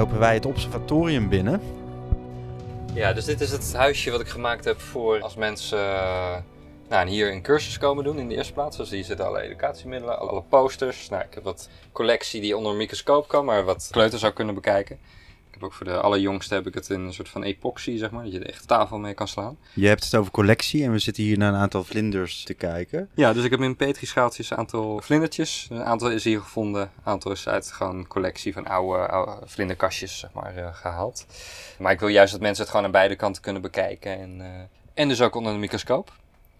lopen wij het observatorium binnen. Ja, dus dit is het huisje wat ik gemaakt heb voor als mensen uh, nou, hier een cursus komen doen in de eerste plaats. Dus hier zitten alle educatiemiddelen, alle posters. Nou, ik heb wat collectie die onder een microscoop kan, maar wat kleuters zou kunnen bekijken. Heb ook voor de allerjongste heb ik het in een soort van epoxy, zeg maar, dat je er echt tafel mee kan slaan. Je hebt het over collectie en we zitten hier naar een aantal vlinders te kijken. Ja, dus ik heb in petrischaaltjes een aantal vlindertjes. Een aantal is hier gevonden, een aantal is uit gewoon collectie van oude, oude vlinderkastjes, zeg maar, uh, gehaald. Maar ik wil juist dat mensen het gewoon aan beide kanten kunnen bekijken en, uh, en dus ook onder de microscoop.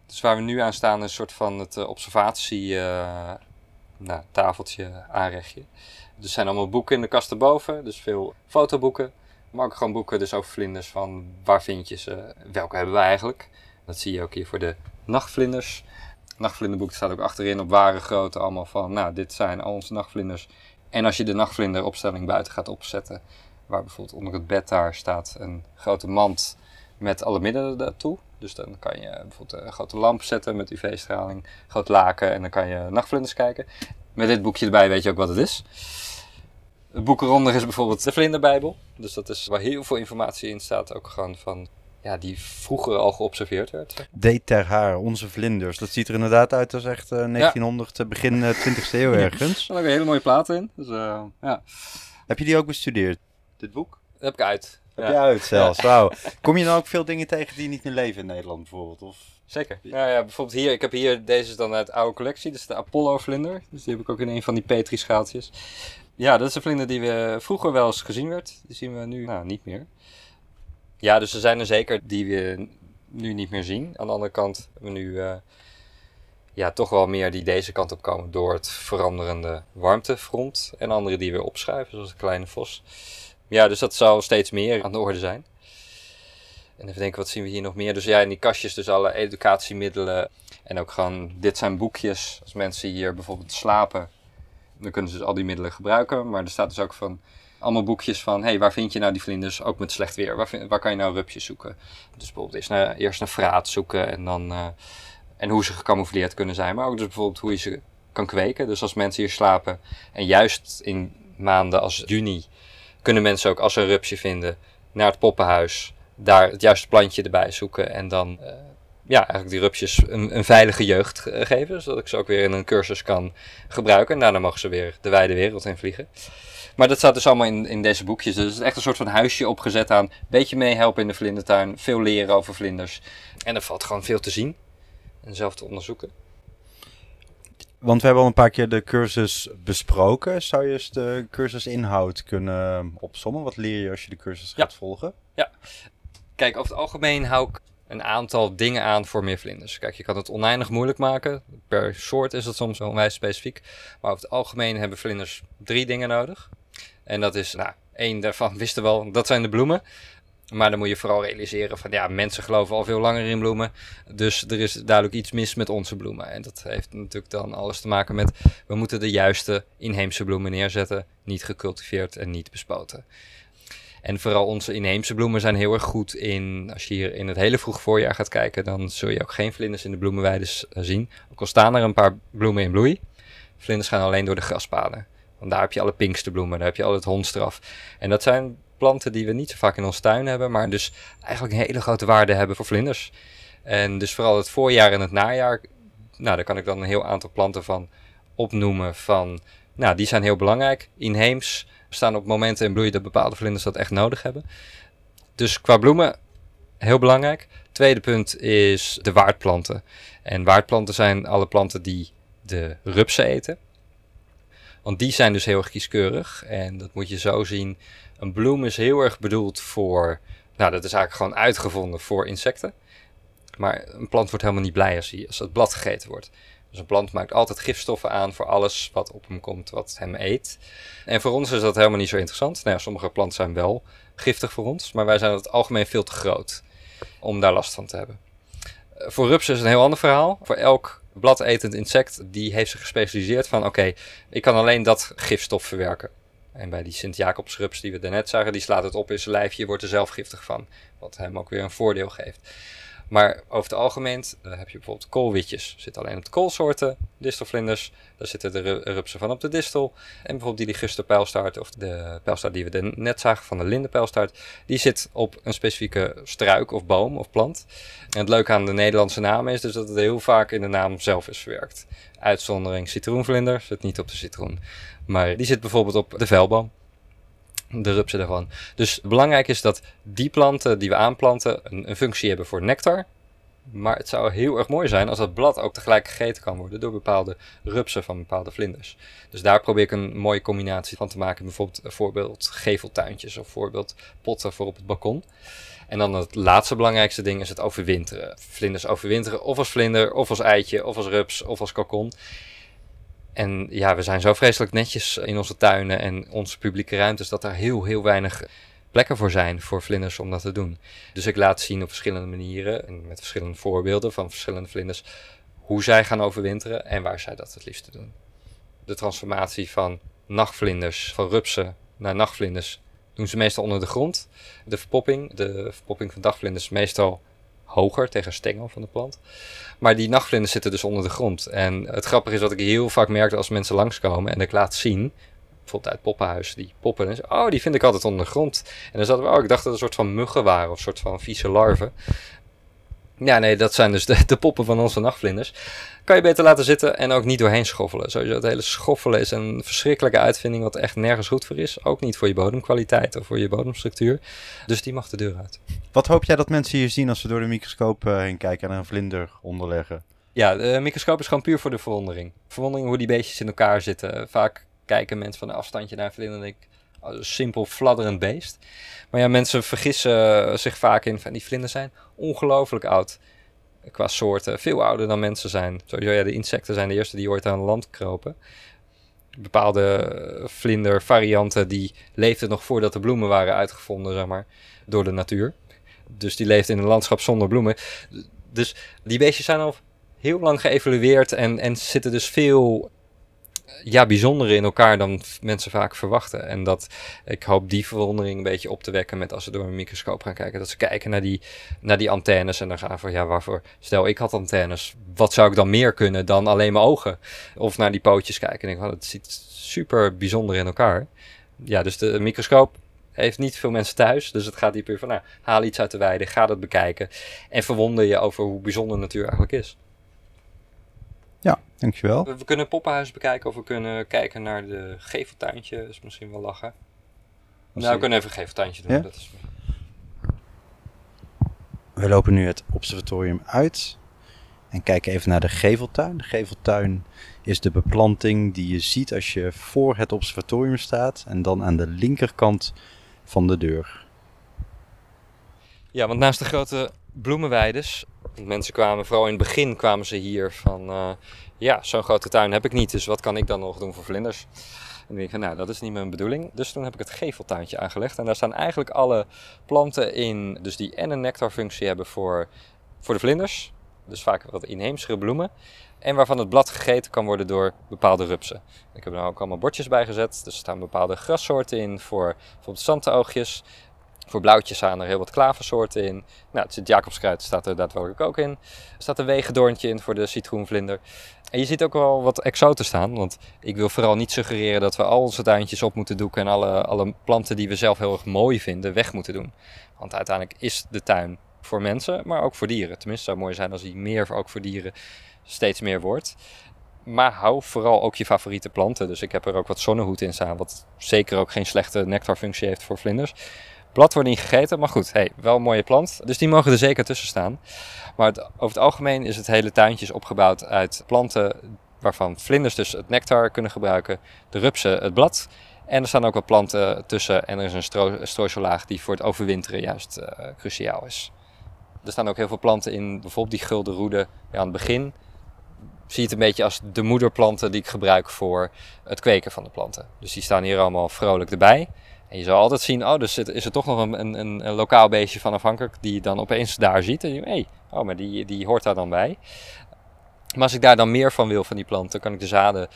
Dus waar we nu aan staan is een soort van het uh, observatie nou, tafeltje aanrechtje. Er zijn allemaal boeken in de kast erboven, dus veel fotoboeken. Maar ook gewoon boeken dus over vlinders van waar vind je ze, welke hebben we eigenlijk. Dat zie je ook hier voor de nachtvlinders. Nachtvlinderboek staat ook achterin op ware grootte allemaal van, nou dit zijn al onze nachtvlinders. En als je de nachtvlinderopstelling buiten gaat opzetten, waar bijvoorbeeld onder het bed daar staat een grote mand met alle middelen daartoe. Dus dan kan je bijvoorbeeld een grote lamp zetten met UV-straling, groot laken en dan kan je nachtvlinders kijken. Met dit boekje erbij weet je ook wat het is. Het boek eronder is bijvoorbeeld de Vlinderbijbel. Dus dat is waar heel veel informatie in staat, ook gewoon van ja, die vroeger al geobserveerd werd. Deed ter haar, onze vlinders. Dat ziet er inderdaad uit als echt uh, 1900, ja. begin uh, 20e eeuw ergens. Er staan ook hele mooie platen in. Dus, uh, ja. Heb je die ook bestudeerd, dit boek? Dat heb ik uit. Heb ja. je uit zelfs, wauw. Kom je nou ook veel dingen tegen die niet meer leven in Nederland bijvoorbeeld? Of? Zeker. Ja, ja, bijvoorbeeld hier, ik heb hier, deze is dan uit de oude collectie, dus de Apollo vlinder. Dus die heb ik ook in een van die Petri schaaltjes. Ja, dat is een vlinder die we vroeger wel eens gezien werd. Die zien we nu nou, niet meer. Ja, dus er zijn er zeker die we nu niet meer zien. Aan de andere kant hebben we nu uh, ja, toch wel meer die deze kant op komen door het veranderende warmtefront. En andere die weer opschuiven, zoals de kleine vos. Ja, dus dat zal steeds meer aan de orde zijn. En even denken, wat zien we hier nog meer? Dus ja, in die kastjes dus alle educatiemiddelen. En ook gewoon, dit zijn boekjes. Als mensen hier bijvoorbeeld slapen, dan kunnen ze dus al die middelen gebruiken. Maar er staat dus ook van allemaal boekjes van, hey, waar vind je nou die vlinders? Ook met slecht weer. Waar, waar kan je nou rupjes zoeken? Dus bijvoorbeeld eerst naar, eerst vraat zoeken en dan... Uh, en hoe ze gecamoufleerd kunnen zijn. Maar ook dus bijvoorbeeld hoe je ze kan kweken. Dus als mensen hier slapen en juist in maanden als juni kunnen mensen ook als ze een rupsje vinden naar het poppenhuis daar het juiste plantje erbij zoeken en dan uh, ja, eigenlijk die rupsjes een, een, veilige jeugd geven, zodat ik ze ook weer in een cursus kan gebruiken. En daarna mogen ze weer de wijde wereld in vliegen. Maar dat staat dus allemaal in, in deze boekjes. Dus het is echt een soort van huisje opgezet aan. Beetje meehelpen in de vlindertuin. Veel leren over vlinders. En er valt gewoon veel te zien. En zelf te onderzoeken. Want we hebben al een paar keer de cursus besproken. Zou je eens de cursusinhoud kunnen opsommen? Wat leer je als je de cursus gaat volgen? Ja, Kijk, over het algemeen hou ik een aantal dingen aan voor meer vlinders. Kijk, je kan het oneindig moeilijk maken. Per soort is het soms onwijs specifiek. Maar over het algemeen hebben vlinders drie dingen nodig. En dat is, nou, één daarvan wisten we wel, dat zijn de bloemen. Maar dan moet je vooral realiseren van ja, mensen geloven al veel langer in bloemen. Dus er is duidelijk iets mis met onze bloemen. En dat heeft natuurlijk dan alles te maken met we moeten de juiste inheemse bloemen neerzetten. Niet gecultiveerd en niet bespoten. En vooral onze inheemse bloemen zijn heel erg goed in, als je hier in het hele vroeg voorjaar gaat kijken, dan zul je ook geen vlinders in de bloemenweides eh, zien. Ook al staan er een paar bloemen in bloei, vlinders gaan alleen door de graspaden. Want daar heb je alle pinkste bloemen, daar heb je al het hondstraf. En dat zijn planten die we niet zo vaak in ons tuin hebben, maar dus eigenlijk een hele grote waarde hebben voor vlinders. En dus vooral het voorjaar en het najaar, nou daar kan ik dan een heel aantal planten van opnoemen van, nou die zijn heel belangrijk, inheems, staan op momenten in bloei dat bepaalde vlinders dat echt nodig hebben. Dus qua bloemen, heel belangrijk. Tweede punt is de waardplanten. En waardplanten zijn alle planten die de rupsen eten. Want die zijn dus heel erg kieskeurig. En dat moet je zo zien. Een bloem is heel erg bedoeld voor. Nou, dat is eigenlijk gewoon uitgevonden voor insecten. Maar een plant wordt helemaal niet blij als, hij, als het blad gegeten wordt. Dus een plant maakt altijd gifstoffen aan voor alles wat op hem komt, wat hem eet. En voor ons is dat helemaal niet zo interessant. Nou sommige planten zijn wel giftig voor ons, maar wij zijn het algemeen veel te groot om daar last van te hebben. Voor rupsen is een heel ander verhaal. Voor elk bladetend insect, die heeft zich gespecialiseerd van oké, ik kan alleen dat gifstof verwerken. En bij die Sint-Jacobsrups die we daarnet zagen, die slaat het op in zijn lijfje, wordt er zelf giftig van. Wat hem ook weer een voordeel geeft. Maar over het algemeen uh, heb je bijvoorbeeld koolwitjes. Zit alleen op de koolsoorten, distelvlinders. Daar zitten de rupsen van op de distel. En bijvoorbeeld die liguster pijlstaart, of de pijlstaart die we net zagen van de lindenpijlstaart. Die zit op een specifieke struik of boom of plant. En het leuke aan de Nederlandse naam is dus dat het heel vaak in de naam zelf is verwerkt. Uitzondering citroenvlinder, zit niet op de citroen. Maar die zit bijvoorbeeld op de velboom de rupsen daarvan. Dus belangrijk is dat die planten die we aanplanten een, functie hebben voor nectar. Maar het zou heel erg mooi zijn als dat blad ook tegelijk gegeten kan worden door bepaalde rupsen van bepaalde vlinders. Dus daar probeer ik een mooie combinatie van te maken. Bijvoorbeeld een voorbeeld geveltuintjes of voorbeeld potten voor op het balkon. En dan het laatste belangrijkste ding is het overwinteren. Vlinders overwinteren of als vlinder, of als eitje, of als rups, of als kalkon. En ja, we zijn zo vreselijk netjes in onze tuinen en onze publieke ruimtes dat er heel, heel weinig plekken voor zijn voor vlinders om dat te doen. Dus ik laat zien op verschillende manieren en met verschillende voorbeelden van verschillende vlinders hoe zij gaan overwinteren en waar zij dat het liefste doen. De transformatie van nachtvlinders, van rupsen naar nachtvlinders, doen ze meestal onder de grond. De verpopping, de verpopping van dagvlinders meestal hoger tegen stengel van de plant. Maar die nachtvlinders zitten dus onder de grond. En het grappige is wat ik heel vaak merk als mensen langskomen en ik laat zien, bijvoorbeeld uit poppenhuis, die poppen. En oh, die vind ik altijd onder de grond. En dan zaten we, oh, ik dacht dat het een soort van muggen waren of een soort van vieze larven. Ja, nee, dat zijn dus de, de, poppen van onze nachtvlinders. Kan je beter laten zitten en ook niet doorheen schoffelen. Sowieso het hele schoffelen is een verschrikkelijke uitvinding wat echt nergens goed voor is. Ook niet voor je bodemkwaliteit of voor je bodemstructuur. Dus die mag de deur uit. Wat hoop jij dat mensen hier zien als ze door de microscoop uh, heen kijken en een vlinder onderleggen? Ja, de microscoop is gewoon puur voor de verwondering. Verwondering hoe die beestjes in elkaar zitten. Vaak kijken mensen van een afstandje naar een vlinder en denk een simpel fladderend beest. Maar ja, mensen vergissen zich vaak in van die vlinders zijn ongelooflijk oud. Qua soorten, veel ouder dan mensen zijn. Sowieso, ja, de insecten zijn de eerste die ooit aan land kropen. Bepaalde vlindervarianten die leefden nog voordat de bloemen waren uitgevonden, zeg maar, door de natuur. Dus die leefden in een landschap zonder bloemen. Dus die beestjes zijn al heel lang geëvolueerd en, en zitten dus veel ja, bijzonder in elkaar dan mensen vaak verwachten. En dat ik hoop die verwondering een beetje op te wekken met als ze door een microscoop gaan kijken. Dat ze kijken naar die, naar die antennes en dan gaan van ja, waarvoor? Stel ik had antennes, wat zou ik dan meer kunnen dan alleen mijn ogen? Of naar die pootjes kijken en ik oh, het ziet super bijzonder in elkaar. Ja, dus de microscoop heeft niet veel mensen thuis. Dus het gaat hier van, nou, haal iets uit de weide, ga dat bekijken. En verwonder je over hoe bijzonder natuur eigenlijk is. Dankjewel. We, we kunnen poppenhuis bekijken of we kunnen kijken naar de geveltuintje. Dat is misschien wel lachen. nou, we kunnen even een geveltuintje doen. Dat is... We lopen nu het observatorium uit en kijken even naar de geveltuin. De geveltuin is de beplanting die je ziet als je voor het observatorium staat en dan aan de linkerkant van de deur. Ja, want naast de grote bloemenweides, mensen kwamen, vooral in het begin kwamen ze hier van, uh, ja, zo'n grote tuin heb ik niet, dus wat kan ik dan nog doen voor vlinders? En ik denk nou, dat is niet mijn bedoeling. Dus toen heb ik het geveltuintje aangelegd. En daar staan eigenlijk alle planten in, dus die en een nectarfunctie hebben voor, voor de vlinders. Dus vaak wat inheemsere bloemen. En waarvan het blad gegeten kan worden door bepaalde rupsen. Ik heb er ook allemaal bordjes bij gezet. Dus er staan bepaalde grassoorten in voor bijvoorbeeld zandoogjes. Voor blauwtjes staan er heel wat klaversoorten in. Nou, het Jacobskruid staat er daadwerkelijk ook in. Er staat een wegendoorntje in voor de citroenvlinder. En je ziet ook wel wat exoten staan. Want ik wil vooral niet suggereren dat we al onze tuintjes op moeten doeken. En alle, alle planten die we zelf heel erg mooi vinden weg moeten doen. Want uiteindelijk is de tuin voor mensen, maar ook voor dieren. Tenminste, zou het mooi zijn als hij meer ook voor dieren steeds meer wordt. Maar hou vooral ook je favoriete planten. Dus ik heb er ook wat zonnehoed in staan, wat zeker ook geen slechte nectarfunctie heeft voor vlinders. Blad wordt niet gegeten, maar goed, hey, wel een mooie plant. Dus die mogen er zeker tussen staan. Maar over het algemeen is het hele tuintje opgebouwd uit planten waarvan vlinders dus het nectar kunnen gebruiken, de rupsen het blad. En er staan ook wat planten tussen en er is een stro die voor het overwinteren juist uh, cruciaal is. Er staan ook heel veel planten in, bijvoorbeeld die gulden roede ja, aan het begin. Zie je het een beetje als de moederplanten die ik gebruik voor het kweken van de planten. Dus die staan hier allemaal vrolijk erbij. En je zal altijd zien, oh, dus is er toch nog een, een, een lokaal beestje van afhankelijk die je dan opeens daar ziet. En je hey, oh, maar die, die hoort daar dan bij. Maar als ik daar dan meer van wil van die planten, kan ik de zaden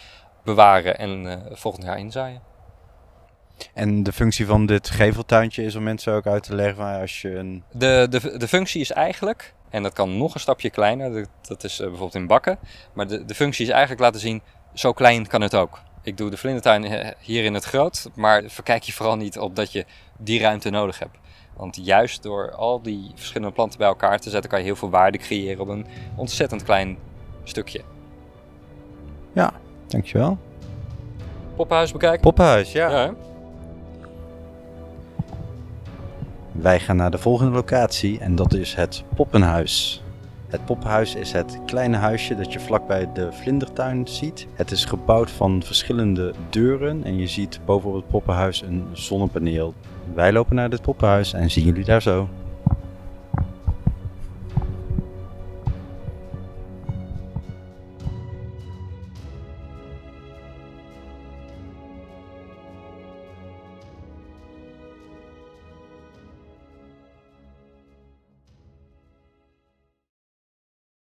bewaren en uh, volgend jaar inzaaien. En de functie van dit geveltuintje is om mensen ook uit te leggen van als je een... De, de, de functie is eigenlijk En dat kan nog een stapje kleiner. Dat, dat is eh, bijvoorbeeld in bakken. Maar de, de functie is eigenlijk laten zien, zo klein kan het ook. Ik doe de vlindertuin eh, hier in het groot, maar verkijk je vooral niet op dat je die ruimte nodig hebt. Want juist door al die verschillende planten bij elkaar te zetten, kan je heel veel waarde creëren op een ontzettend klein stukje. Ja, dankjewel. Poppenhuis bekijken? Poppenhuis, ja. ja? Wij gaan naar de volgende locatie en dat is het Poppenhuis. Het Poppenhuis is het kleine huisje dat je vlakbij de vlindertuin ziet. Het is gebouwd van verschillende deuren en je ziet bovenop het Poppenhuis een zonnepaneel. Wij lopen naar dit Poppenhuis en zien jullie daar zo.